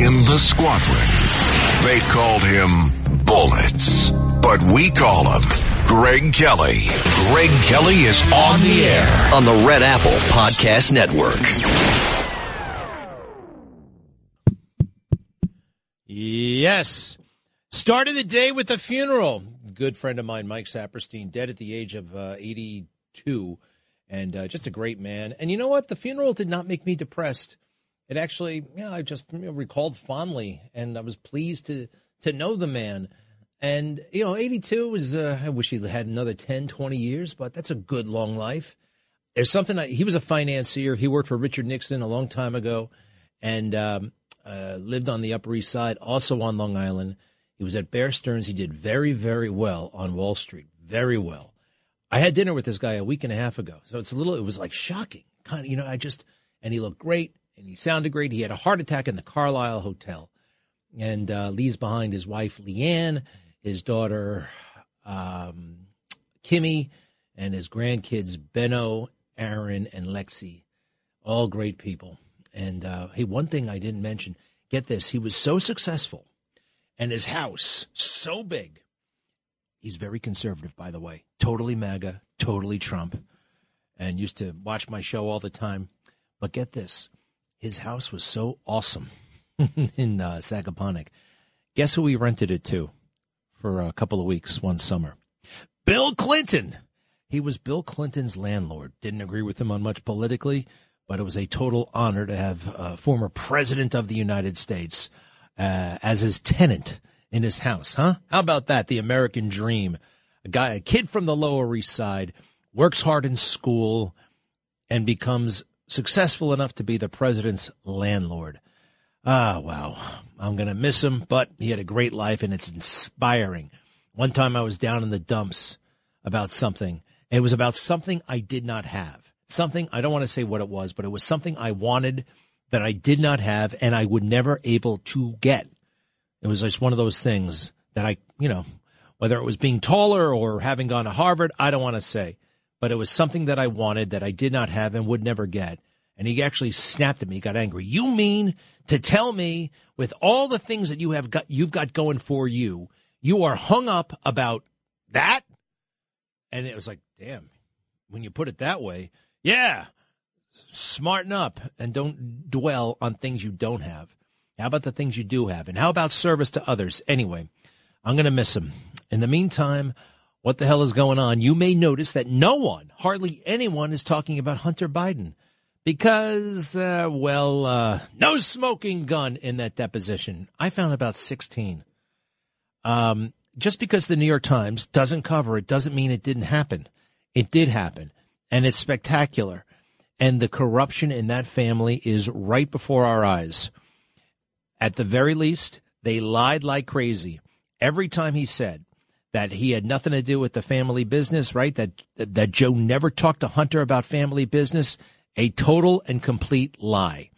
in the squadron. They called him Bullets, but we call him Greg Kelly. Greg Kelly is on the air on the Red Apple Podcast Network. Yes. Started the day with a funeral. Good friend of mine, Mike Saperstein, dead at the age of uh, 82, and uh, just a great man. And you know what? The funeral did not make me depressed it actually, yeah, I just you know, recalled fondly, and I was pleased to to know the man. And you know, 82 is. Uh, I wish he had another 10, 20 years, but that's a good long life. There's something. I, he was a financier. He worked for Richard Nixon a long time ago, and um, uh, lived on the Upper East Side, also on Long Island. He was at Bear Stearns. He did very, very well on Wall Street. Very well. I had dinner with this guy a week and a half ago, so it's a little. It was like shocking, kind of. You know, I just and he looked great and he sounded great. He had a heart attack in the Carlyle Hotel, and uh, leaves behind his wife Leanne, his daughter um, Kimmy, and his grandkids Benno, Aaron, and Lexi. All great people. And uh, hey, one thing I didn't mention. Get this: he was so successful, and his house so big. He's very conservative, by the way. Totally MAGA, totally Trump, and used to watch my show all the time. But get this his house was so awesome in uh, Sagaponack. Guess who we rented it to for a couple of weeks one summer? Bill Clinton. He was Bill Clinton's landlord. Didn't agree with him on much politically, but it was a total honor to have a former president of the United States uh, as his tenant in his house, huh? How about that? The American dream. A guy, a kid from the Lower East Side, works hard in school and becomes successful enough to be the president's landlord. Ah, wow. I'm going to miss him, but he had a great life and it's inspiring. One time I was down in the dumps about something. It was about something I did not have. Something, I don't want to say what it was, but it was something I wanted that I did not have and I would never able to get. It was just one of those things that I, you know, whether it was being taller or having gone to Harvard, I don't want to say but it was something that I wanted that I did not have and would never get. And he actually snapped at me, got angry. You mean to tell me with all the things that you have got, you've got going for you, you are hung up about that? And it was like, damn, when you put it that way, yeah, smarten up and don't dwell on things you don't have. How about the things you do have? And how about service to others? Anyway, I'm going to miss him. In the meantime, what the hell is going on, you may notice that no one, hardly anyone, is talking about Hunter Biden because, uh, well, uh, no smoking gun in that deposition. I found about 16. Um, just because the New York Times doesn't cover it doesn't mean it didn't happen. It did happen, and it's spectacular. And the corruption in that family is right before our eyes. At the very least, they lied like crazy. Every time he said, that he had nothing to do with the family business, right? That that Joe never talked to Hunter about family business. A total and complete lie.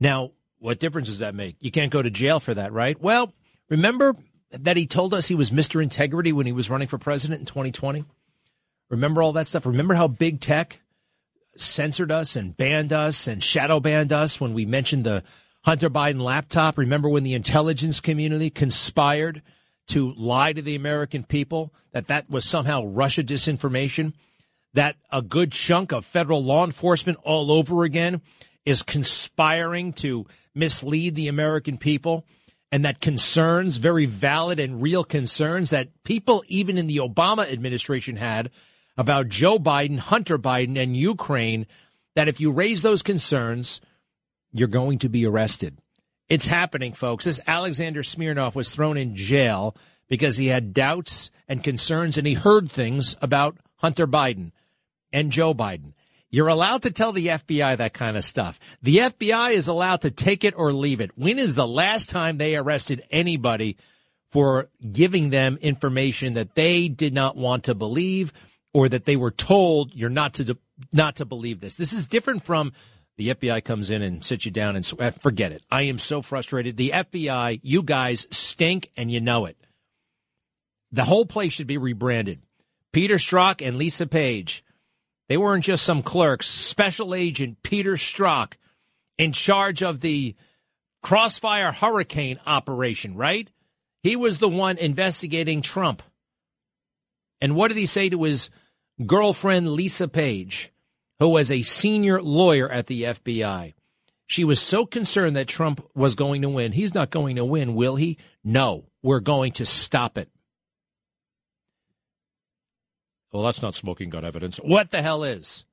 Now, what difference does that make? You can't go to jail for that, right? Well, remember that he told us he was Mr. Integrity when he was running for president in 2020? Remember all that stuff? Remember how big tech censored us and banned us and shadow banned us when we mentioned the Hunter Biden laptop? Remember when the intelligence community conspired to lie to the American people that that was somehow Russia disinformation, that a good chunk of federal law enforcement all over again is conspiring to mislead the American people, and that concerns, very valid and real concerns that people even in the Obama administration had about Joe Biden, Hunter Biden, and Ukraine, that if you raise those concerns, you're going to be arrested. It's happening, folks. This Alexander Smirnov was thrown in jail because he had doubts and concerns and he heard things about Hunter Biden and Joe Biden. You're allowed to tell the FBI that kind of stuff. The FBI is allowed to take it or leave it. When is the last time they arrested anybody for giving them information that they did not want to believe or that they were told you're not to not to believe this? This is different from the FBI comes in and sits you down and uh, forget it. I am so frustrated. The FBI, you guys stink and you know it. The whole place should be rebranded. Peter Strzok and Lisa Page they weren't just some clerks. Special Agent Peter Strzok in charge of the Crossfire Hurricane operation, right? He was the one investigating Trump. And what did he say to his girlfriend, Lisa Page, who was a senior lawyer at the FBI? She was so concerned that Trump was going to win. He's not going to win, will he? No, we're going to stop it. Well, that's not smoking gun evidence. What the hell is?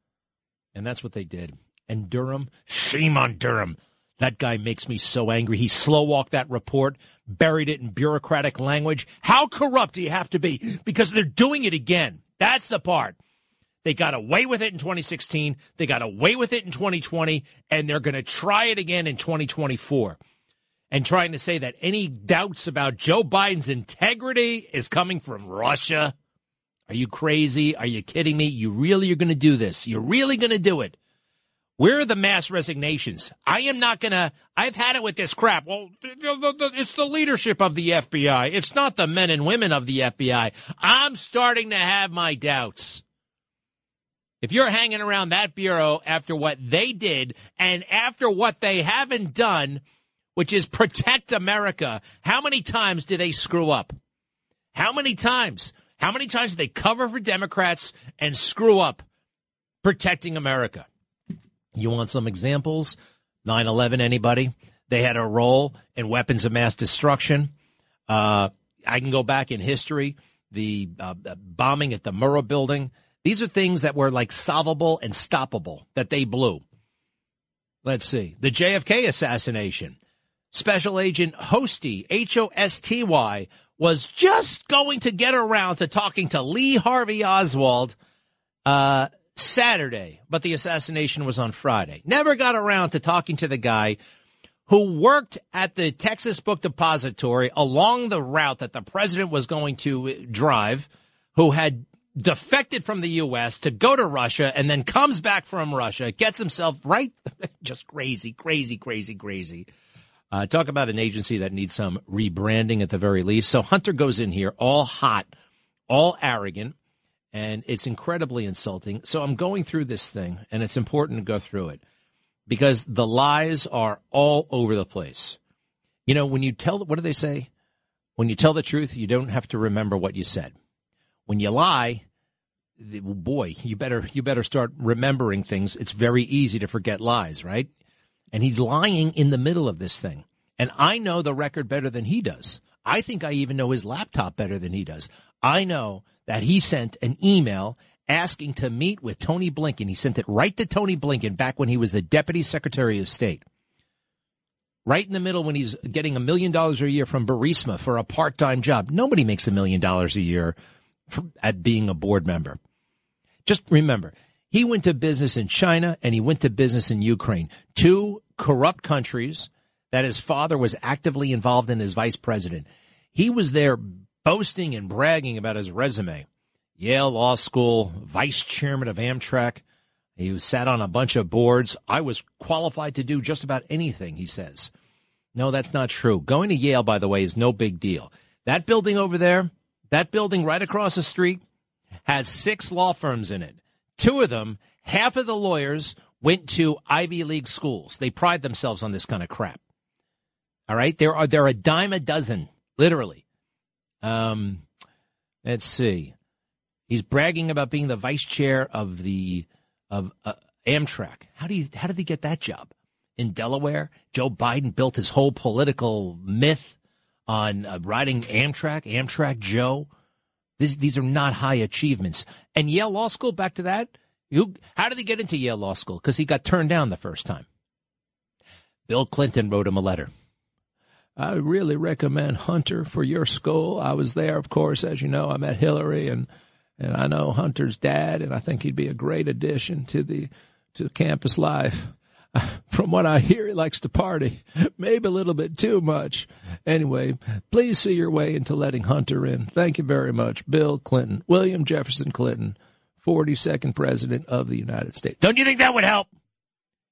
And that's what they did. And Durham, shame on Durham. That guy makes me so angry. He slow walked that report, buried it in bureaucratic language. How corrupt do you have to be? Because they're doing it again. That's the part. They got away with it in 2016. They got away with it in 2020, and they're going to try it again in 2024. And trying to say that any doubts about Joe Biden's integrity is coming from Russia. Are you crazy? Are you kidding me? You really are going to do this? You're really going to do it? Where are the mass resignations? I am not going to. I've had it with this crap. Well, it's the leadership of the FBI. It's not the men and women of the FBI. I'm starting to have my doubts. If you're hanging around that bureau after what they did and after what they haven't done, which is protect America, how many times did they screw up? How many times? How many times did they cover for Democrats and screw up protecting America? You want some examples? 9 11, anybody? They had a role in weapons of mass destruction. Uh, I can go back in history. The uh, bombing at the Murrah building. These are things that were like solvable and stoppable that they blew. Let's see. The JFK assassination. Special Agent Hosty, H O S T Y, was just going to get around to talking to Lee Harvey Oswald uh, Saturday, but the assassination was on Friday. Never got around to talking to the guy who worked at the Texas Book Depository along the route that the president was going to drive, who had defected from the U.S. to go to Russia and then comes back from Russia, gets himself right, just crazy, crazy, crazy, crazy uh, talk about an agency that needs some rebranding at the very least. So Hunter goes in here all hot, all arrogant, and it's incredibly insulting. So I'm going through this thing, and it's important to go through it because the lies are all over the place. You know, when you tell, what do they say? When you tell the truth, you don't have to remember what you said. When you lie, boy, you better you better start remembering things. It's very easy to forget lies, right? and he's lying in the middle of this thing. And I know the record better than he does. I think I even know his laptop better than he does. I know that he sent an email asking to meet with Tony Blinken. He sent it right to Tony Blinken back when he was the Deputy Secretary of State. Right in the middle when he's getting a million dollars a year from Burisma for a part time job. Nobody makes a million dollars a year for, at being a board member. Just remember, he went to business in China and he went to business in Ukraine, two corrupt countries that his father was actively involved in as vice president. He was there boasting and bragging about his resume. Yale Law School, vice chairman of Amtrak. He sat on a bunch of boards. I was qualified to do just about anything, he says. No, that's not true. Going to Yale, by the way, is no big deal. That building over there, that building right across the street, has six law firms in it. Two of them, half of the lawyers went to Ivy League schools. They pride themselves on this kind of crap. All right, there are there are a dime a dozen, literally. Um, let's see. He's bragging about being the vice chair of the of uh, Amtrak. How do you how did he get that job? In Delaware, Joe Biden built his whole political myth on uh, riding Amtrak, Amtrak Joe. These, these are not high achievements. And Yale Law School, back to that. You, how did he get into Yale Law School? Because he got turned down the first time. Bill Clinton wrote him a letter. I really recommend Hunter for your school. I was there, of course, as you know. I met Hillary and and I know Hunter's dad, and I think he'd be a great addition to the to campus life. From what I hear, he likes to party, maybe a little bit too much. Anyway, please see your way into letting Hunter in. Thank you very much, Bill Clinton, William Jefferson Clinton, 42nd President of the United States. Don't you think that would help?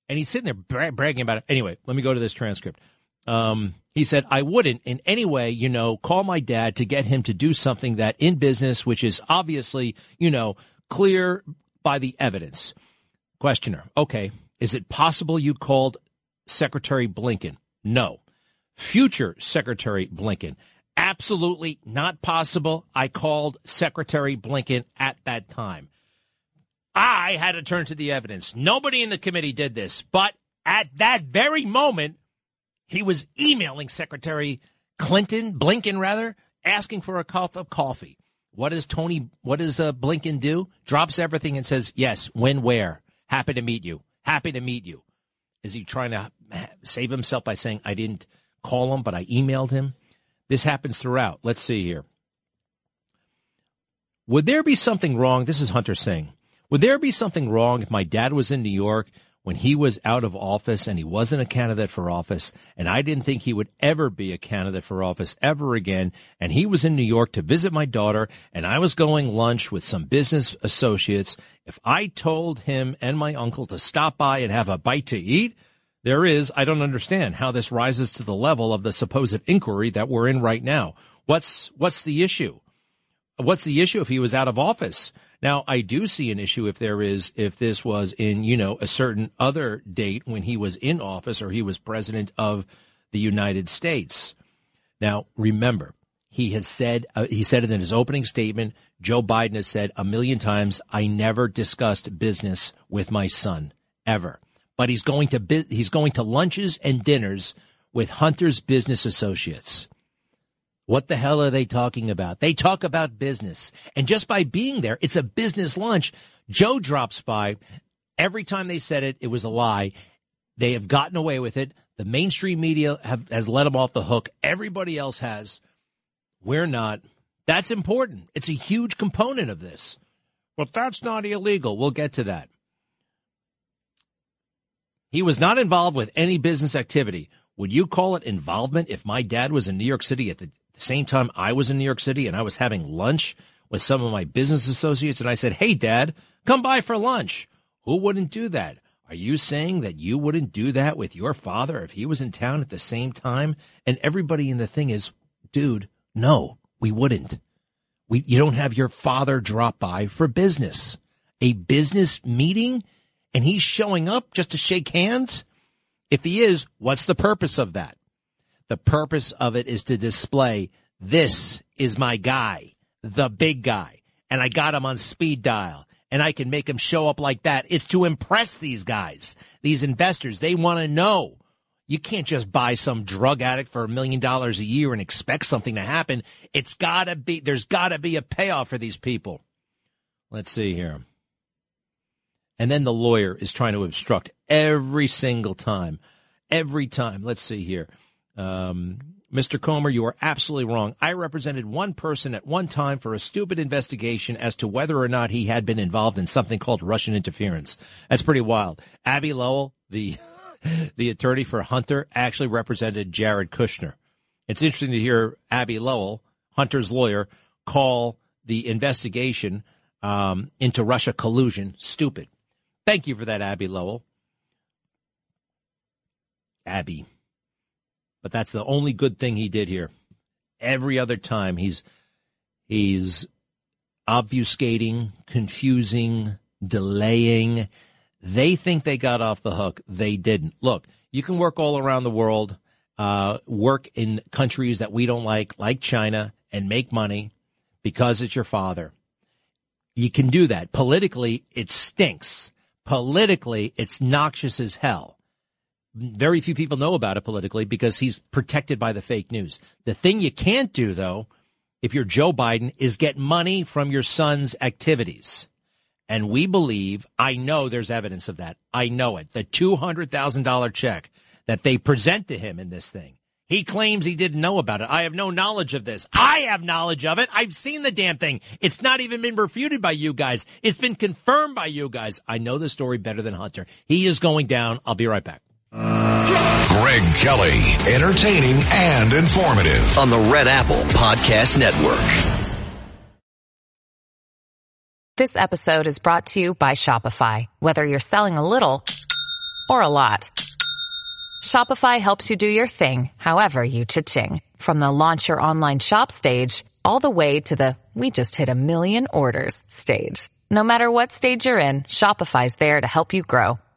And he's sitting there bra- bragging about it. Anyway, let me go to this transcript. Um, he said, I wouldn't in any way, you know, call my dad to get him to do something that in business, which is obviously, you know, clear by the evidence. Questioner. Okay. Is it possible you called Secretary Blinken? No. Future Secretary Blinken. Absolutely not possible. I called Secretary Blinken at that time. I had to turn to the evidence. Nobody in the committee did this, but at that very moment, he was emailing Secretary Clinton, Blinken rather, asking for a cup of coffee. What does Tony, what does uh, Blinken do? Drops everything and says, yes, when, where? Happy to meet you. Happy to meet you. Is he trying to save himself by saying, I didn't call him, but I emailed him? This happens throughout. Let's see here. Would there be something wrong? This is Hunter saying. Would there be something wrong if my dad was in New York when he was out of office and he wasn't a candidate for office and I didn't think he would ever be a candidate for office ever again. And he was in New York to visit my daughter and I was going lunch with some business associates. If I told him and my uncle to stop by and have a bite to eat there is I don't understand how this rises to the level of the supposed inquiry that we're in right now. What's what's the issue? What's the issue if he was out of office now, I do see an issue if there is, if this was in, you know, a certain other date when he was in office or he was president of the United States. Now, remember, he has said, uh, he said it in his opening statement. Joe Biden has said a million times, I never discussed business with my son ever. But he's going to, he's going to lunches and dinners with Hunter's business associates. What the hell are they talking about? They talk about business. And just by being there, it's a business lunch. Joe drops by. Every time they said it, it was a lie. They have gotten away with it. The mainstream media have, has let them off the hook. Everybody else has. We're not. That's important. It's a huge component of this. But that's not illegal. We'll get to that. He was not involved with any business activity. Would you call it involvement if my dad was in New York City at the the same time I was in New York City and I was having lunch with some of my business associates and I said, Hey, dad, come by for lunch. Who wouldn't do that? Are you saying that you wouldn't do that with your father if he was in town at the same time? And everybody in the thing is, dude, no, we wouldn't. We, you don't have your father drop by for business, a business meeting, and he's showing up just to shake hands. If he is, what's the purpose of that? The purpose of it is to display this is my guy, the big guy, and I got him on speed dial and I can make him show up like that. It's to impress these guys, these investors. They want to know. You can't just buy some drug addict for a million dollars a year and expect something to happen. It's gotta be, there's gotta be a payoff for these people. Let's see here. And then the lawyer is trying to obstruct every single time. Every time. Let's see here. Um, Mr. Comer, you are absolutely wrong. I represented one person at one time for a stupid investigation as to whether or not he had been involved in something called Russian interference. That's pretty wild. Abbe Lowell, the the attorney for Hunter, actually represented Jared Kushner. It's interesting to hear Abbe Lowell, Hunter's lawyer, call the investigation um, into Russia collusion stupid. Thank you for that, Abbe Lowell. Abbe. But that's the only good thing he did here. Every other time he's he's obfuscating, confusing, delaying. They think they got off the hook. They didn't. Look, you can work all around the world, uh, work in countries that we don't like, like China, and make money because it's your father. You can do that. Politically, it stinks. Politically, it's noxious as hell very few people know about it politically because he's protected by the fake news. The thing you can't do though, if you're Joe Biden, is get money from your son's activities. And we believe, I know there's evidence of that. I know it. The $200,000 check that they present to him in this thing. He claims he didn't know about it. I have no knowledge of this. I have knowledge of it. I've seen the damn thing. It's not even been refuted by you guys. It's been confirmed by you guys. I know the story better than Hunter. He is going down. I'll be right back. Greg Kelly, entertaining and informative. on the Red Apple Podcast Network. This episode is brought to you by Shopify. Whether you're selling a little or a lot, Shopify helps you do your thing, however you cha-ching. From the launch your online shop stage, all the way to the we just hit a million orders stage. No matter what stage you're in, Shopify's there to help you grow.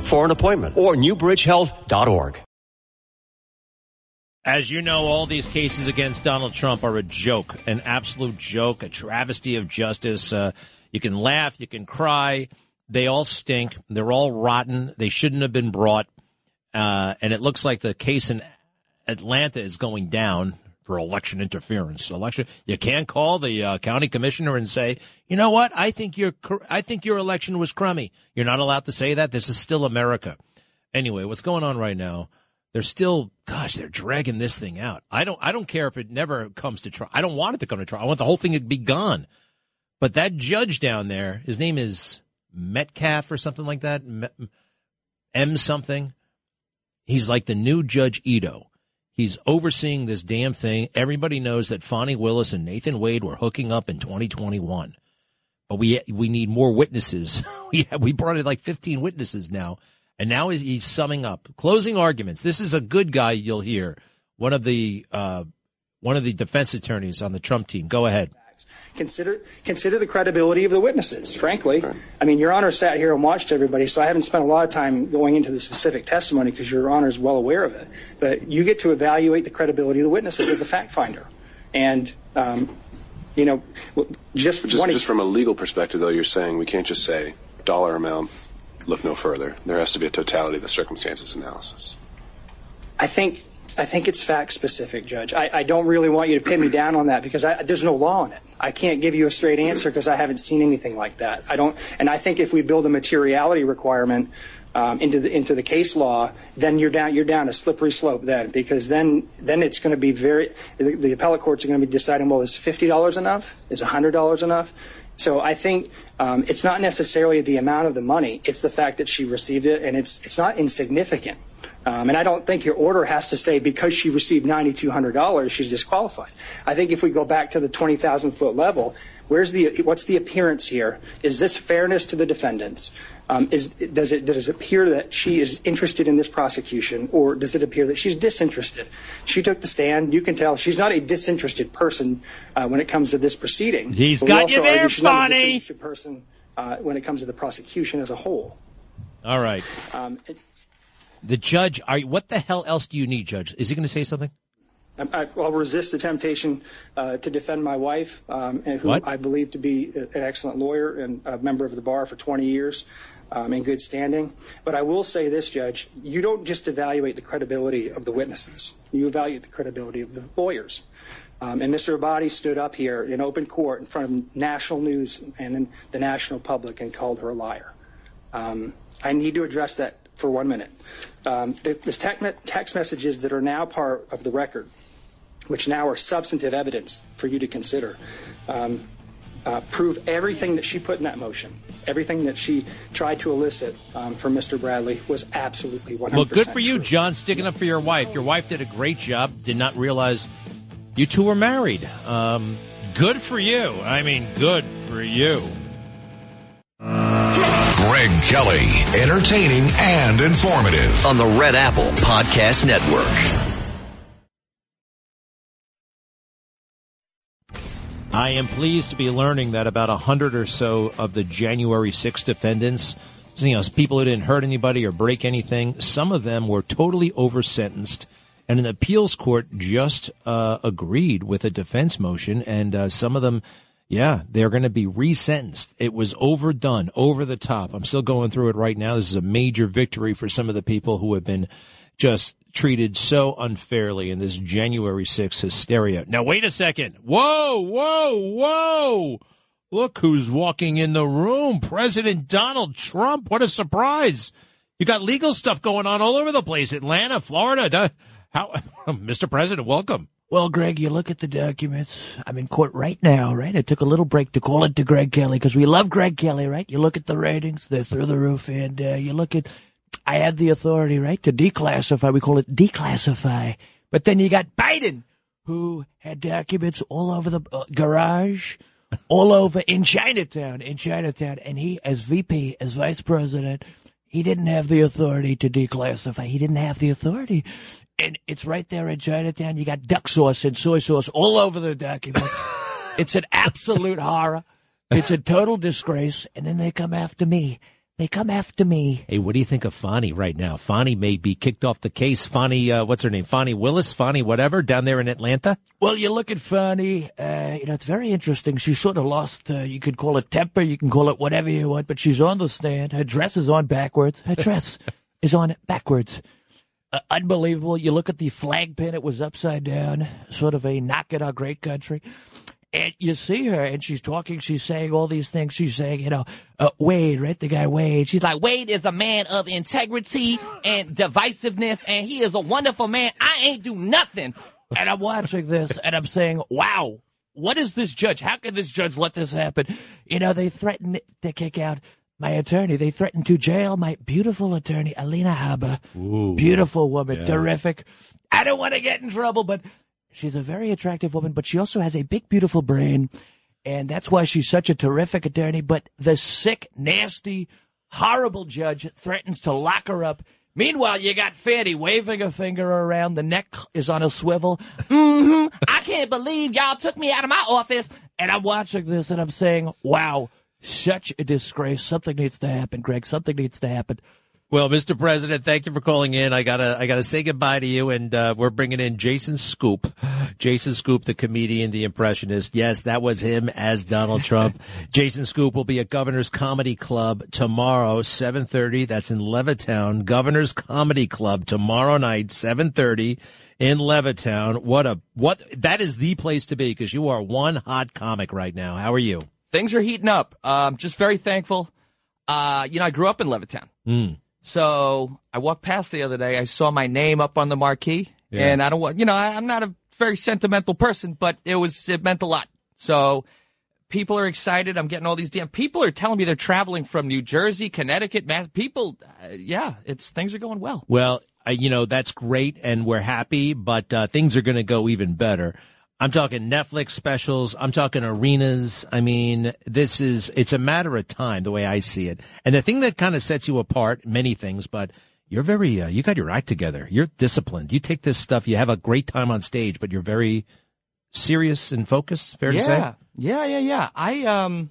201-225-7130 for an appointment or newbridgehealth.org. As you know, all these cases against Donald Trump are a joke, an absolute joke, a travesty of justice. Uh, you can laugh, you can cry. They all stink. They're all rotten. They shouldn't have been brought. Uh, and it looks like the case in Atlanta is going down for election interference. Election, you can't call the uh, county commissioner and say, you know what? I think your I think your election was crummy. You're not allowed to say that. This is still America. Anyway, what's going on right now? They're still, gosh, they're dragging this thing out. I don't, I don't care if it never comes to trial. I don't want it to come to trial. I want the whole thing to be gone. But that judge down there, his name is Metcalf or something like that. M something. He's like the new Judge Ito. He's overseeing this damn thing. Everybody knows that Fani Willis and Nathan Wade were hooking up in 2021. But we we need more witnesses. we we brought in like 15 witnesses now, and now he's, summing up, closing arguments. This is a good guy. You'll hear one of the uh, one of the defense attorneys on the Trump team. Go ahead. Consider consider the credibility of the witnesses. Frankly, I mean, Your Honor sat here and watched everybody, so I haven't spent a lot of time going into the specific testimony because Your Honor is well aware of it. But you get to evaluate the credibility of the witnesses as a fact finder, and um, you know, just Just, just from a legal perspective, though, you're saying we can't just say dollar amount, look no further. There has to be a totality of the circumstances analysis. I think I think it's fact specific, Judge. I, I don't really want you to pin me down on that because I, there's no law on it. I can't give you a straight answer because I haven't seen anything like that. I don't, and I think if we build a materiality requirement um, into the into the case law, then you're down you're down a slippery slope then because then then it's going to be very the, the appellate courts are going to be deciding well is fifty dollars enough is hundred dollars enough. So I think um, it's not necessarily the amount of the money; it's the fact that she received it, and it's it's not insignificant. Um, and I don't think your order has to say because she received $9,200, she's disqualified. I think if we go back to the 20,000 foot level, where's the what's the appearance here? Is this fairness to the defendants? Um, is does it does it appear that she is interested in this prosecution, or does it appear that she's disinterested? She took the stand. You can tell she's not a disinterested person uh, when it comes to this proceeding. He's got you there, she's not a disinterested person uh, when it comes to the prosecution as a whole. All right. Um, it, The judge, are what the hell else do you need, Judge? Is he going to say something? I, I'll resist the temptation uh, to defend my wife, um, and who What? I believe to be an excellent lawyer and a member of the bar for 20 years um, in good standing. But I will say this, Judge, you don't just evaluate the credibility of the witnesses, you evaluate the credibility of the lawyers. Um, and Mr. Abadi stood up here in open court in front of national news and the national public and called her a liar. Um, I need to address that for one minute. Um, the, the tech, text messages that are now part of the record, which now are substantive evidence for you to consider, um, uh, prove everything that she put in that motion, everything that she tried to elicit um, from Mr. Bradley was absolutely 100% Well, good for you, true. John, sticking up for your wife. Your wife did a great job. Did not realize you two were married. Um, good for you. I mean, good for you. Greg Kelly, entertaining and informative. on the Red Apple Podcast Network. I am pleased to be learning that about a hundred or so of the January 6 defendants, you know, people who didn't hurt anybody or break anything, some of them were totally over sentenced. And an appeals court just uh, agreed with a defense motion, and uh, some of them, yeah, they're going to be resentenced. It was overdone, over the top. I'm still going through it right now. This is a major victory for some of the people who have been just treated so unfairly in this January 6th hysteria. Now, wait a second. Whoa, whoa, whoa. Look who's walking in the room. President Donald Trump. What a surprise. You got legal stuff going on all over the place. Atlanta, Florida. How, Mr. President, welcome. Well, Greg, you look at the documents. I'm in court right now, right? I took a little break to call it to Greg Kelly because we love Greg Kelly, right? You look at the ratings, they're through the roof, and uh, you look at I had the authority, right, to declassify. We call it declassify. But then you got Biden, who had documents all over the uh, garage, all over in Chinatown, in Chinatown. And he, as VP, as vice president, he didn't have the authority to declassify. He didn't have the authority. And it's right there in Chinatown. You got duck sauce and soy sauce all over the documents. it's an absolute horror. It's a total disgrace. And then they come after me. They come after me. Hey, what do you think of Fani right now? Fani may be kicked off the case. Fani, uh, what's her name? Fani Willis? Fani whatever down there in Atlanta? Well, you look at Fani, uh, you know, it's very interesting. She sort of lost, uh, you could call it temper, you can call it whatever you want, but she's on the stand. Her dress is on backwards. Her dress is on backwards. Uh, unbelievable. You look at the flag pin, it was upside down, sort of a knock at our great country and you see her and she's talking, she's saying all these things. She's saying, you know, uh, Wade, right? The guy Wade. She's like, Wade is a man of integrity and divisiveness and he is a wonderful man. I ain't do nothing. And I'm watching this and I'm saying, wow, what is this judge? How can this judge let this happen? You know, they threatened to kick out my attorney. They threatened to jail my beautiful attorney, Alina Habba. Ooh, beautiful woman, yeah. terrific. I don't want to get in trouble, but She's a very attractive woman, but she also has a big, beautiful brain. And that's why she's such a terrific attorney. But the sick, nasty, horrible judge threatens to lock her up. Meanwhile, you got Fani waving a finger around. The neck is on a swivel. Mm-hmm. I can't believe y'all took me out of my office. And I'm watching this and I'm saying, wow, such a disgrace. Something needs to happen, Greg. Something needs to happen. Well, Mr. President, thank you for calling in. I gotta, I gotta say goodbye to you, and uh, we're bringing in Jason Scoop, Jason Scoop, the comedian, the impressionist. Yes, that was him as Donald Trump. Jason Scoop will be at Governor's Comedy Club tomorrow, seven thirty. That's in Levittown. Governor's Comedy Club tomorrow night, seven thirty in Levittown. What a what that is the place to be because you are one hot comic right now. How are you? Things are heating up. Um, just very thankful. Uh, you know, I grew up in Levittown. Mm. So I walked past the other day. I saw my name up on the marquee, yeah. and I don't want, you know, I, I'm not a very sentimental person, but it was, it meant a lot. So people are excited. I'm getting all these damn people are telling me they're traveling from New Jersey, Connecticut, Mass. People, uh, yeah, it's things are going well. Well, uh, you know that's great, and we're happy, but uh, things are going to go even better. I'm talking Netflix specials. I'm talking arenas. I mean, this is, it's a matter of time the way I see it. And the thing that kind of sets you apart, many things, but you're very, uh, you got your act together. You're disciplined. You take this stuff, you have a great time on stage, but you're very serious and focused. Fair yeah. to say? Yeah. Yeah. Yeah. I, um,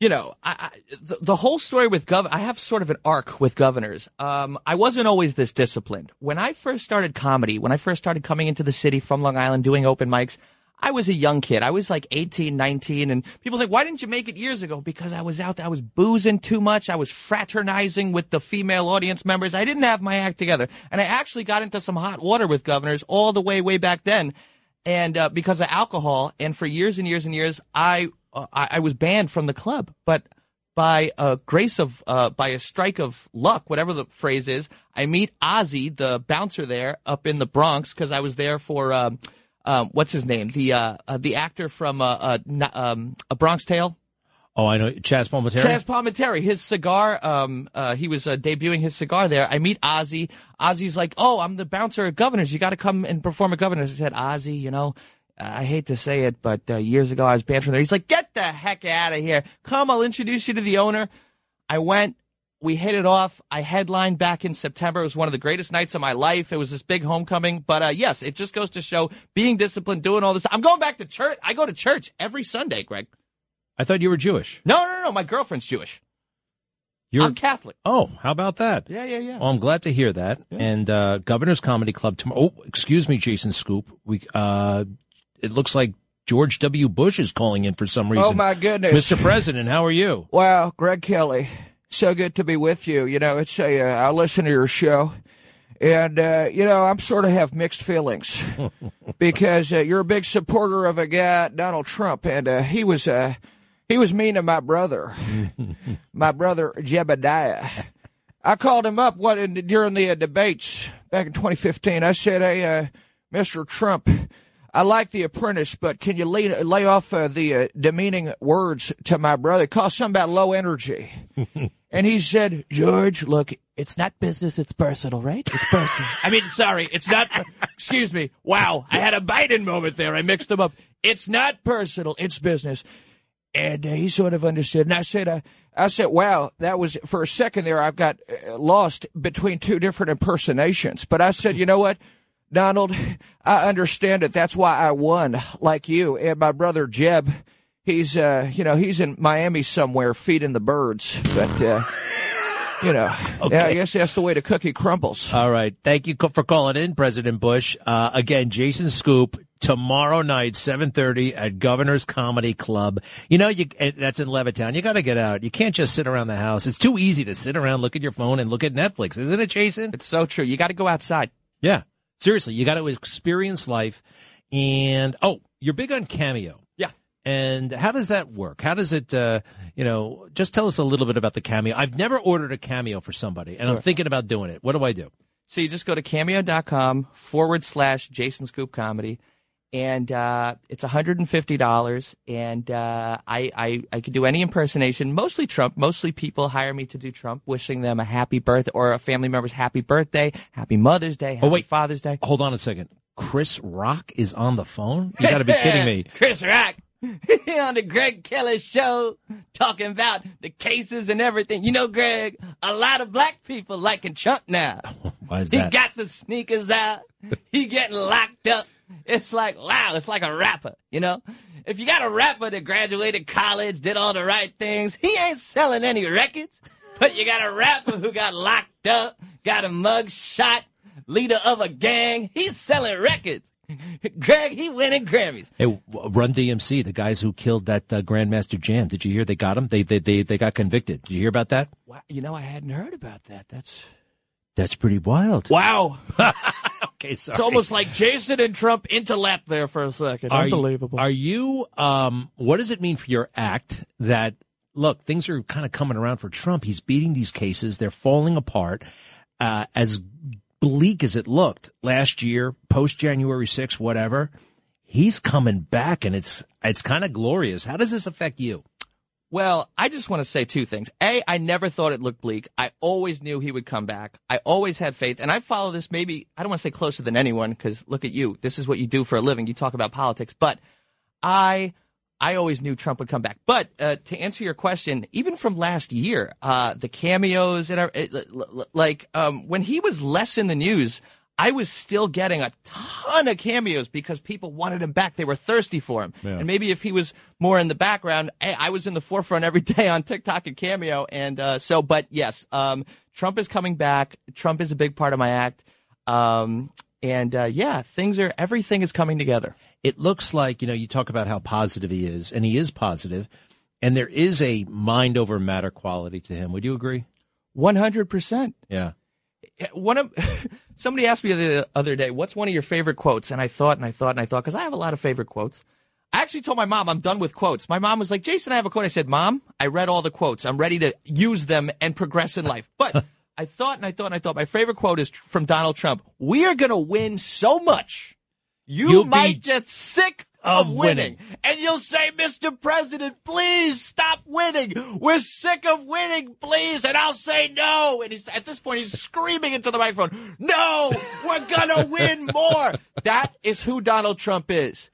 you know, I, I, the, the, whole story with gov, I have sort of an arc with governors. Um, I wasn't always this disciplined. When I first started comedy, when I first started coming into the city from Long Island doing open mics, I was a young kid. I was like 18, 19, and people think, why didn't you make it years ago? Because I was out there, I was boozing too much. I was fraternizing with the female audience members. I didn't have my act together. And I actually got into some hot water with governors all the way, way back then. And, uh, because of alcohol, and for years and years and years, I I, I, was banned from the club, but by a grace of, uh, by a strike of luck, whatever the phrase is, I meet Ozzy, the bouncer there up in the Bronx, because I was there for, um, um, what's his name? The, uh, uh the actor from, uh, uh, um, A Bronx Tale. Oh, I know. Chazz Palminteri? Chazz Palminteri. His cigar, um, uh, he was uh, debuting his cigar there. I meet Ozzy. Ozzy's like, oh, I'm the bouncer at Governor's. You got to come and perform at Governor's. I said, Ozzy, you know, I hate to say it, but uh, years ago I was banned from there. He's like, get the heck out of here. Come, I'll introduce you to the owner. I went. we hit it off. I headlined back in September. It was one of the greatest nights of my life. It was this big homecoming. But uh, yes, it just goes to show being disciplined, doing all this. I'm going back to church. I go to church every Sunday, Greg. I thought you were Jewish. No, no, no. My girlfriend's Jewish. You're I'm Catholic. Oh, how about that? Yeah, yeah, yeah. Well, I'm glad to hear that. And uh, Governor's Comedy Club tomorrow. Oh, excuse me, Jason Scoop. We uh, it looks like George W. Bush is calling in for some reason. Oh my goodness, Mr. President, how are you? Wow, Greg Kelly, so good to be with you. You know, it's a uh, I listen to your show, and uh, you know I'm sort of have mixed feelings because uh, you're a big supporter of a guy Donald Trump, and uh, he was uh, he was mean to my brother, my brother Jebediah. I called him up what in, during the uh, debates back in 2015. I said, "Hey, uh, Mr. Trump." I like The Apprentice, but can you lay, lay off uh, the uh, demeaning words to my brother? Call something about low energy. and he said, George, look, it's not business, it's personal, right? It's personal. I mean, sorry, it's not. excuse me. Wow, I had a Biden moment there. I mixed them up. It's not personal, it's business. And uh, he sort of understood. And I said, uh, I said, wow, that was for a second there. I got uh, lost between two different impersonations. But I said, you know what? Donald, I understand it. That's why I won, like you. And my brother Jeb, he's, uh, you know, he's in Miami somewhere feeding the birds. But, uh, you know, Okay. yeah, I guess that's the way the cookie crumbles. All right. Thank you for calling in, President Bush. Uh, again, Jason Scoop tomorrow night, 7:30 at Governor's Comedy Club. You know, you, that's in Levittown. You got to get out. You can't just sit around the house. It's too easy to sit around, look at your phone, and look at Netflix, isn't it, Jason? It's so true. You got to go outside. Yeah, seriously, you got to experience life. And oh, you're big on Cameo. Yeah. And how does that work? How does it, uh, you know, just tell us a little bit about the Cameo. I've never ordered a Cameo for somebody, and I'm thinking about doing it. What do I do? So you just go to cameo.com forward slash Jason Scoop Comedy. And uh, it's $150. And uh, I, I, I can do any impersonation, mostly Trump. Mostly people hire me to do Trump, wishing them a happy birthday or a family member's happy birthday, happy Mother's Day, happy Oh, wait. Father's Day. Hold on a second. Chris Rock is on the phone? You got to be kidding me. Chris Rock on the Greg Kelly show talking about the cases and everything. You know, Greg, a lot of black people liking Trump now. Why is He that? He got the sneakers out. he getting locked up. It's like, wow, it's like a rapper, you know? If you got a rapper that graduated college, did all the right things, he ain't selling any records. But you got a rapper who got locked up, got a mug shot, leader of a gang. He's selling records. Greg, he winning Grammys. Hey, Run DMC, the guys who killed that uh, Grandmaster Jam. Did you hear they got him? They, they they they got convicted. Did you hear about that? Wow, you know, I hadn't heard about that. That's That's pretty wild. Wow. Okay, sorry. It's almost like Jason and Trump interlap there for a second. Are you- Unbelievable. Are you? Um, what does it mean for your act that look things are kind of coming around for Trump? He's beating these cases; they're falling apart. Uh, as bleak as it looked last year, post January 6th, whatever, he's coming back, and it's it's kind of glorious. How does this affect you? Well, I just want to say two things. A, I never thought it looked bleak. I always knew he would come back. I always had faith. And I follow this maybe, I don't want to say closer than anyone because look at you. This is what you do for a living. You talk about politics. But I, I always knew Trump would come back. But uh, to answer your question, even from last year, uh, the cameos and uh, l- l- like um, when he was less in the news, I was still getting a ton of cameos because people wanted him back. They were thirsty for him. Yeah. And maybe if he was more in the background, I, I was in the forefront every day on TikTok and Cameo. And uh, so, but yes, um, Trump is coming back. Trump is a big part of my act. Um, and uh, yeah, things are everything is coming together. it looks like you know you talk about how positive he is, and he is positive, and there is a mind over matter quality to him. Would you agree? One hundred percent. Yeah. One of somebody asked me the other day, "What's one of your favorite quotes?" And I thought and I thought and I thought because I have a lot of favorite quotes. I actually told my mom I'm done with quotes. My mom was like, "Jason, I have a quote." I said, "Mom, I read all the quotes. I'm ready to use them and progress in life." But I thought and I thought and I thought my favorite quote is from Donald Trump. We are going to win so much. You You'll be might get sick of, of winning. winning. And you'll say, Mr. President, please stop winning. We're sick of winning, please. And I'll say no. And he's, at this point, he's screaming into the microphone, no, we're gonna win more. That is who Donald Trump is.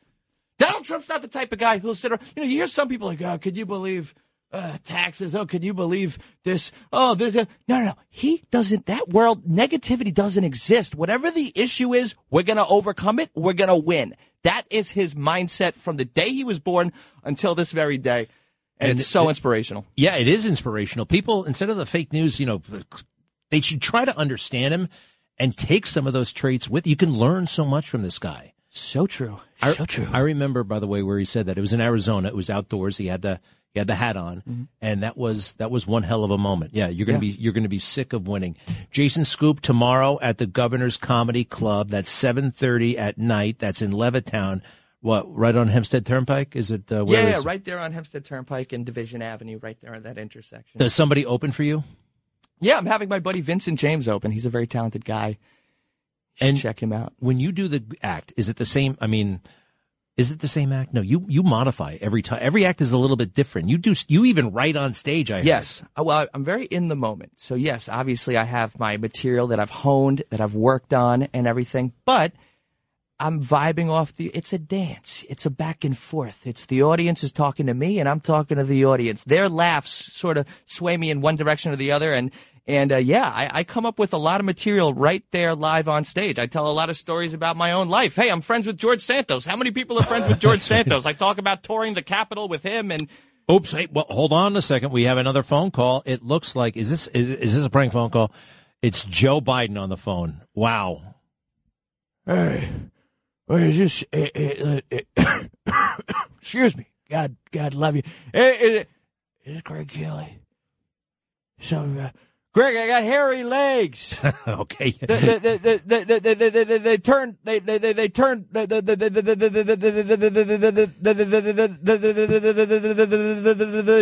Donald Trump's not the type of guy who'll sit around, you know, you hear some people like, oh, could you believe, uh, taxes. Oh, can you believe this? Oh, there's a no, no, no. He doesn't. That world negativity doesn't exist. Whatever the issue is, we're gonna overcome it. We're gonna win. That is his mindset from the day he was born until this very day, and, And it's so it- inspirational. Yeah, it is inspirational. People, instead of the fake news, you know, they should try to understand him and take some of those traits with. You can learn so much from this guy. So true. I, so true. I remember, by the way, where he said that it was in Arizona. It was outdoors. He had the he had the hat on, and that was that was one hell of a moment. Yeah, you're gonna Mm-hmm. Yeah. be you're gonna be sick of winning. Jason Scoop tomorrow at the Governor's Comedy Club. That's seven thirty at night. That's in Levittown. What right on Hempstead Turnpike? Is it? Uh, where yeah, yeah, is it? right there on Hempstead Turnpike and Division Avenue, right there at that intersection. Does somebody open for you? yeah, I'm having my buddy Vincent James open. He's a very talented guy. And- check him out. when you do the act, is it the same? I mean, is it the same act? No, you you modify every time. Every act is a little bit different. You do you even write on stage. I. Yes. Uh, Well, I'm very in the moment. So yes, obviously I have my material that I've honed, that I've worked on and everything, but I'm vibing off the, it's a dance. It's a back and forth. It's the audience is talking to me and I'm talking to the audience. Their laughs sort of sway me in one direction or the other. And, and, uh, yeah, I, I come up with a lot of material right there live on stage. I tell a lot of stories about my own life. Hey, I'm friends with George Santos. How many people are friends with George Santos? I talk about touring the Capitol with him and, Oops. Hey, well, hold on a second. We have another phone call. It looks like is this is is this a prank phone call? It's Joe Biden on the phone. Wow. Hey, what is this? eh, eh, eh, excuse me. God, God love you. Hey, is, it, is this Greg Kelly? Some, uh, Greg, I got hairy legs. okay. They they they they turned they they they turned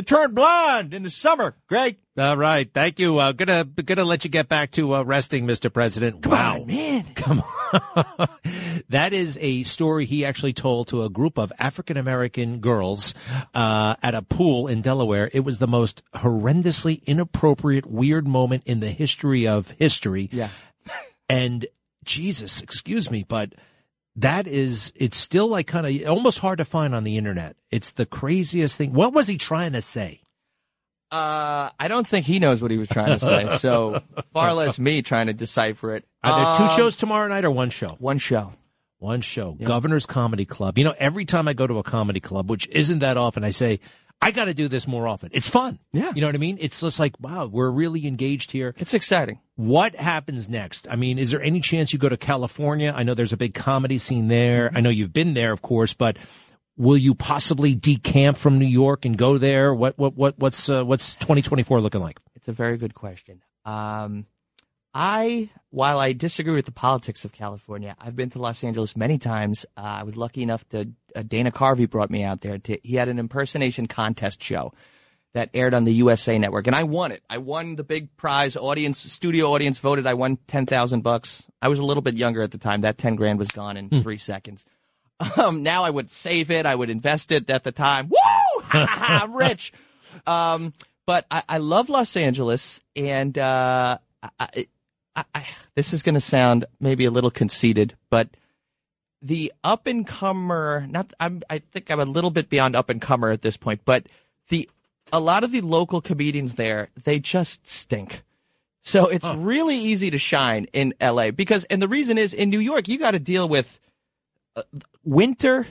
turned blonde in the summer. Greg. All right. Thank you. Uh, gonna gonna let you get back to uh, resting, Mr. President. wow. on, man. Come on. that is a story he actually told to a group of African American girls uh, at a pool in Delaware. It was the most horrendously inappropriate, weird moment in the history of history. Yeah. And Jesus, excuse me, but that is, it's still like kind of almost hard to find on the internet. It's the craziest thing. What was he trying to say? Uh, I don't think he knows what he was trying to say. So far less me trying to decipher it. Are there two Um, shows tomorrow night or one show? One show. One show. Governor's Comedy Club. You know, every time I go to a comedy club, which isn't that often, I say, I got to do this more often. It's fun. Yeah. You know what I mean? It's just like, wow, we're really engaged here. It's exciting. What happens next? I mean, is there any chance you go to California? I know there's a big comedy scene there. I know you've been there, of course, but will you possibly decamp from New York and go there? What, what, what, what's, uh, what's 2024 looking like? It's a very good question. Um, I, while I disagree with the politics of California, I've been to Los Angeles many times. Uh, I was lucky enough to, uh, Dana Carvey brought me out there to, he had an impersonation contest show that aired on the USA network and I won it. I won the big prize audience, studio audience voted. I won 10,000 bucks. I was a little bit younger at the time. That 10 grand was gone in three seconds. Um, now I would save it. I would invest it at the time. Woo! I'm rich. Um, but I, I love Los Angeles and, uh, I, I, this is going to sound maybe a little conceited, but the up and comer, not, I'm, I think I'm a little bit beyond up and comer at this point, but the, a lot of the local comedians there, they just stink. So it's really easy to shine in LA because, and the reason is in New York, you got to deal with uh, winter,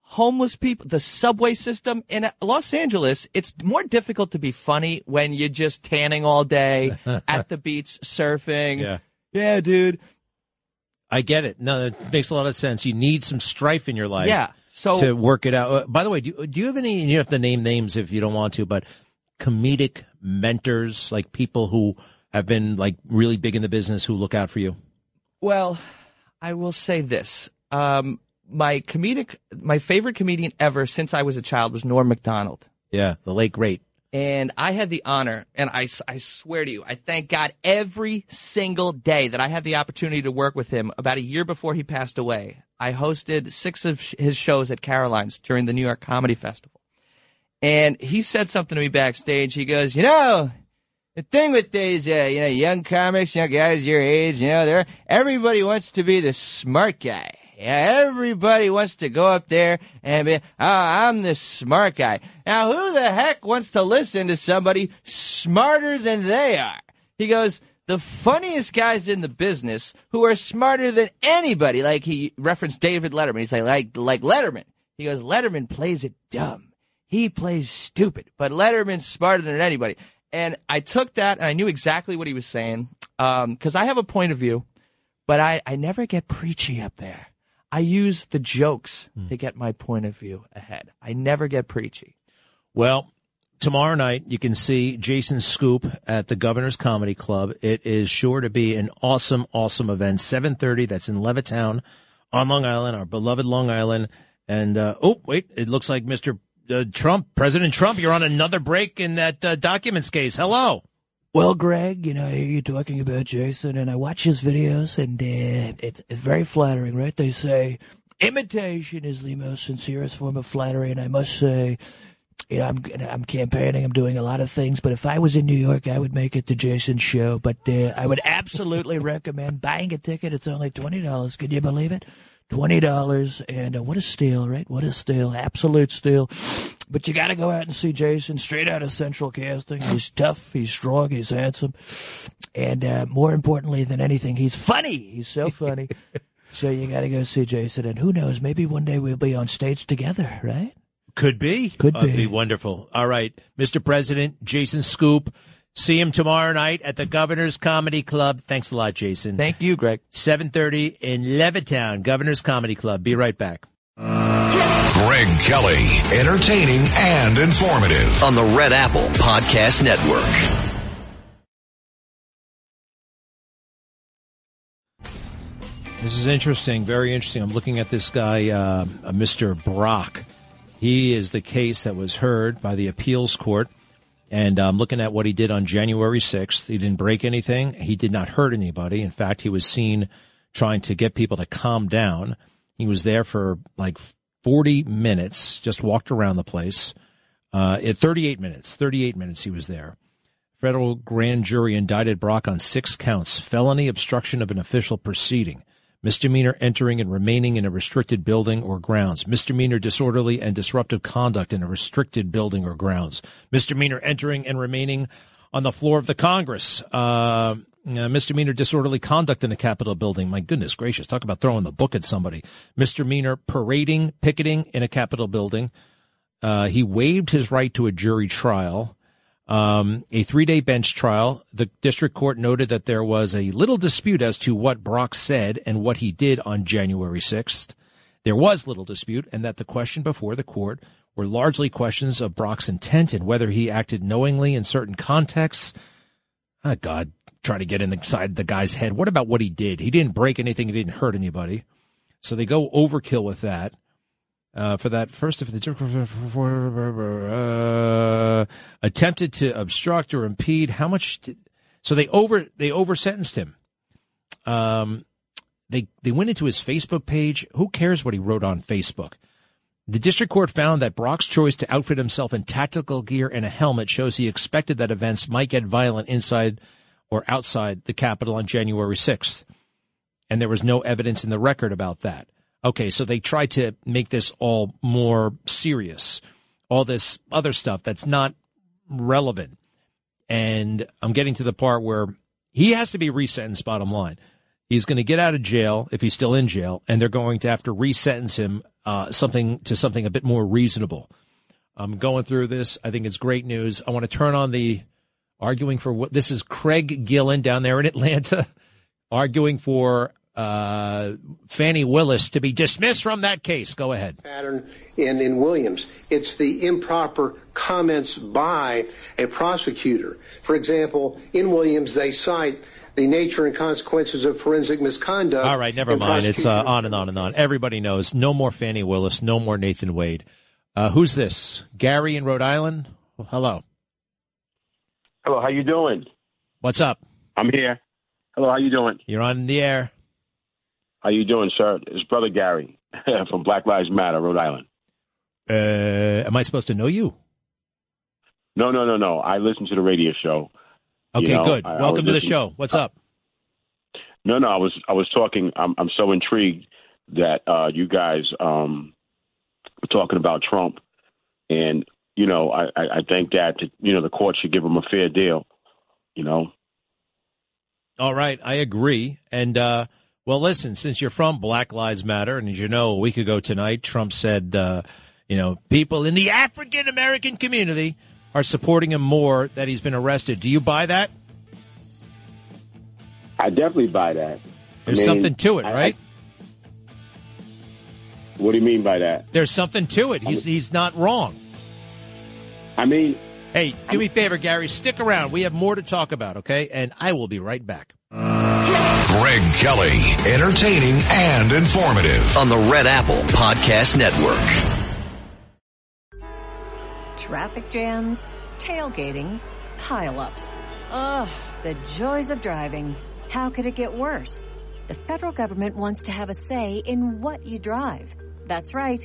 homeless people, the subway system. In Los Angeles, it's more difficult to be funny when you're just tanning all day at the beach, surfing. Yeah. Yeah, dude. I get it. No, that makes a lot of sense. You need some strife in your life. Yeah. So to work it out. By the way, do you, do you have any? You have to name names if you don't want to, but comedic mentors, like people who have been like really big in the business, who look out for you. Well, I will say this. Um, my comedic, my favorite comedian ever since I was a child was Norm Macdonald. Yeah, the late great. And I had the honor, and I, I swear to you, I thank God every single day that I had the opportunity to work with him about a year before he passed away. I hosted six of his shows at Caroline's during the New York Comedy Festival. And he said something to me backstage. He goes, you know, the thing with these, uh, you know, young comics, young guys your age, you know, they're, everybody wants to be the smart guy. Everybody wants to go up there and be, oh, I'm the smart guy. Now, who the heck wants to listen to somebody smarter than they are? He goes, the funniest guys in the business who are smarter than anybody. Like he referenced David Letterman. He's like, like, like Letterman. He goes, Letterman plays it dumb. He plays stupid, but Letterman's smarter than anybody. And I took that and I knew exactly what he was saying. Um, cause I have a point of view, but I, I never get preachy up there. I use the jokes Hmm. to get my point of view ahead. I never get preachy. Well, tomorrow night you can see Jason Scoop at the Governor's Comedy Club. It is sure to be an awesome, awesome event. Seven thirty. That's in Levittown on Long Island, our beloved Long Island. And uh, oh, wait, it looks like Mr. Uh, Trump, President Trump, you're on another break in that uh, documents case. Hello. Well, Greg, you know, I hear you talking about Jason, and I watch his videos, and uh, it's, it's very flattering, right? They say imitation is the most sincerest form of flattery, and I must say, you know, I'm I'm campaigning, I'm doing a lot of things, but if I was in New York, I would make it to Jason's show. But uh, I would absolutely recommend buying a ticket. It's only twenty dollars. Can you believe it? Twenty dollars, and uh, what a steal, right? What a steal, absolute steal. But you got to go out and see Jason straight out of Central Casting. He's tough, he's strong, he's handsome, and uh, more importantly than anything, he's funny. He's so funny. so you got to go see Jason, and who knows? Maybe one day we'll be on stage together, right? Could be. Could be. be wonderful. All right, Mr. President, Jason Scoop. See him tomorrow night at the Governor's Comedy Club. Thanks a lot, Jason. Thank you, Greg. 7.30 in Levittown, Governor's Comedy Club. Be right back. Greg Kelly, entertaining and informative. on the Red Apple Podcast Network. This is interesting, very interesting. I'm looking at this guy, uh, uh, Mr. Brock. He is the case that was heard by the appeals court. And I'm looking at what he did on January 6th. He didn't break anything. He did not hurt anybody. In fact, he was seen trying to get people to calm down. He was there for like 40 minutes, just walked around the place. Uh, at 38 minutes, 38 minutes he was there. Federal grand jury indicted Brock on six counts felony obstruction of an official proceeding, misdemeanor entering and remaining in a restricted building or grounds, misdemeanor disorderly and disruptive conduct in a restricted building or grounds, misdemeanor entering and remaining on the floor of the Congress, uh, uh, misdemeanor disorderly conduct in a Capitol building. My goodness gracious, talk about throwing the book at somebody. Misdemeanor parading, picketing in a Capitol building. Uh, he waived his right to a jury trial um, a three day bench trial. The district court noted that there was a little dispute as to what Brock said and what he did on January 6th. There was little dispute and that the question before the court were largely questions of Brock's intent and whether he acted knowingly in certain contexts. Ah, God, try to get inside the guy's head. What about what he did? He didn't break anything. He didn't hurt anybody. So they go overkill with that. Uh, for that first, if the uh, attempted to obstruct or impede, how much? Did, so they over they over sentenced him. Um, they they went into his Facebook page. Who cares what he wrote on Facebook? The district court found that Brock's choice to outfit himself in tactical gear and a helmet shows he expected that events might get violent inside or outside the Capitol on January 6th. And there was no evidence in the record about that. Okay, so they tried to make this all more serious. All this other stuff that's not relevant. And I'm getting to the part where he has to be resentenced, bottom line. He's going to get out of jail if he's still in jail, and they're going to have to resentence him uh, something to something a bit more reasonable. I'm going through this. I think it's great news. I want to turn on the arguing for what this is Craig Gillen down there in Atlanta arguing for uh, Fani Willis to be dismissed from that case. Go ahead. pattern in, in Williams. It's the improper comments by a prosecutor. For example, in Williams, they cite the nature and consequences of forensic misconduct. All right, never mind. It's uh, on and on and on. Everybody knows. No more Fani Willis. No more Nathan Wade. Uh, who's this? Gary in Rhode Island. Well, hello. Hello, how you doing? What's up? I'm here. Hello, how you doing? You're on the air. How you doing, sir? It's brother Gary from Black Lives Matter, Rhode Island. Uh, am I supposed to know you? No, no, no, no. I listen to the radio show. You Okay, know, good. I- I Welcome was to the show. What's up? No, no. I was I was talking. I'm I'm so intrigued that uh, you guys um, were talking about Trump, and you know, I, I think that you know the court should give him a fair deal. You know. All right, I agree. And uh, well, listen, since you're from Black Lives Matter, and as you know, a week ago tonight, Trump said, uh, you know, people in the African American community are supporting him more that he's been arrested. Do you buy that? I definitely buy that. There's I mean, something to it, I- right? What do you mean by that? There's something to it. He's he's not wrong. I mean, hey, do me a favor, Gary. Stick around. We have more to talk about, okay? And I will be right back. Greg Kelly, entertaining and informative. On the Red Apple Podcast Network. Traffic jams, tailgating, pileups. Ugh, the joys of driving. How could it get worse? The federal government wants to have a say in what you drive. That's right.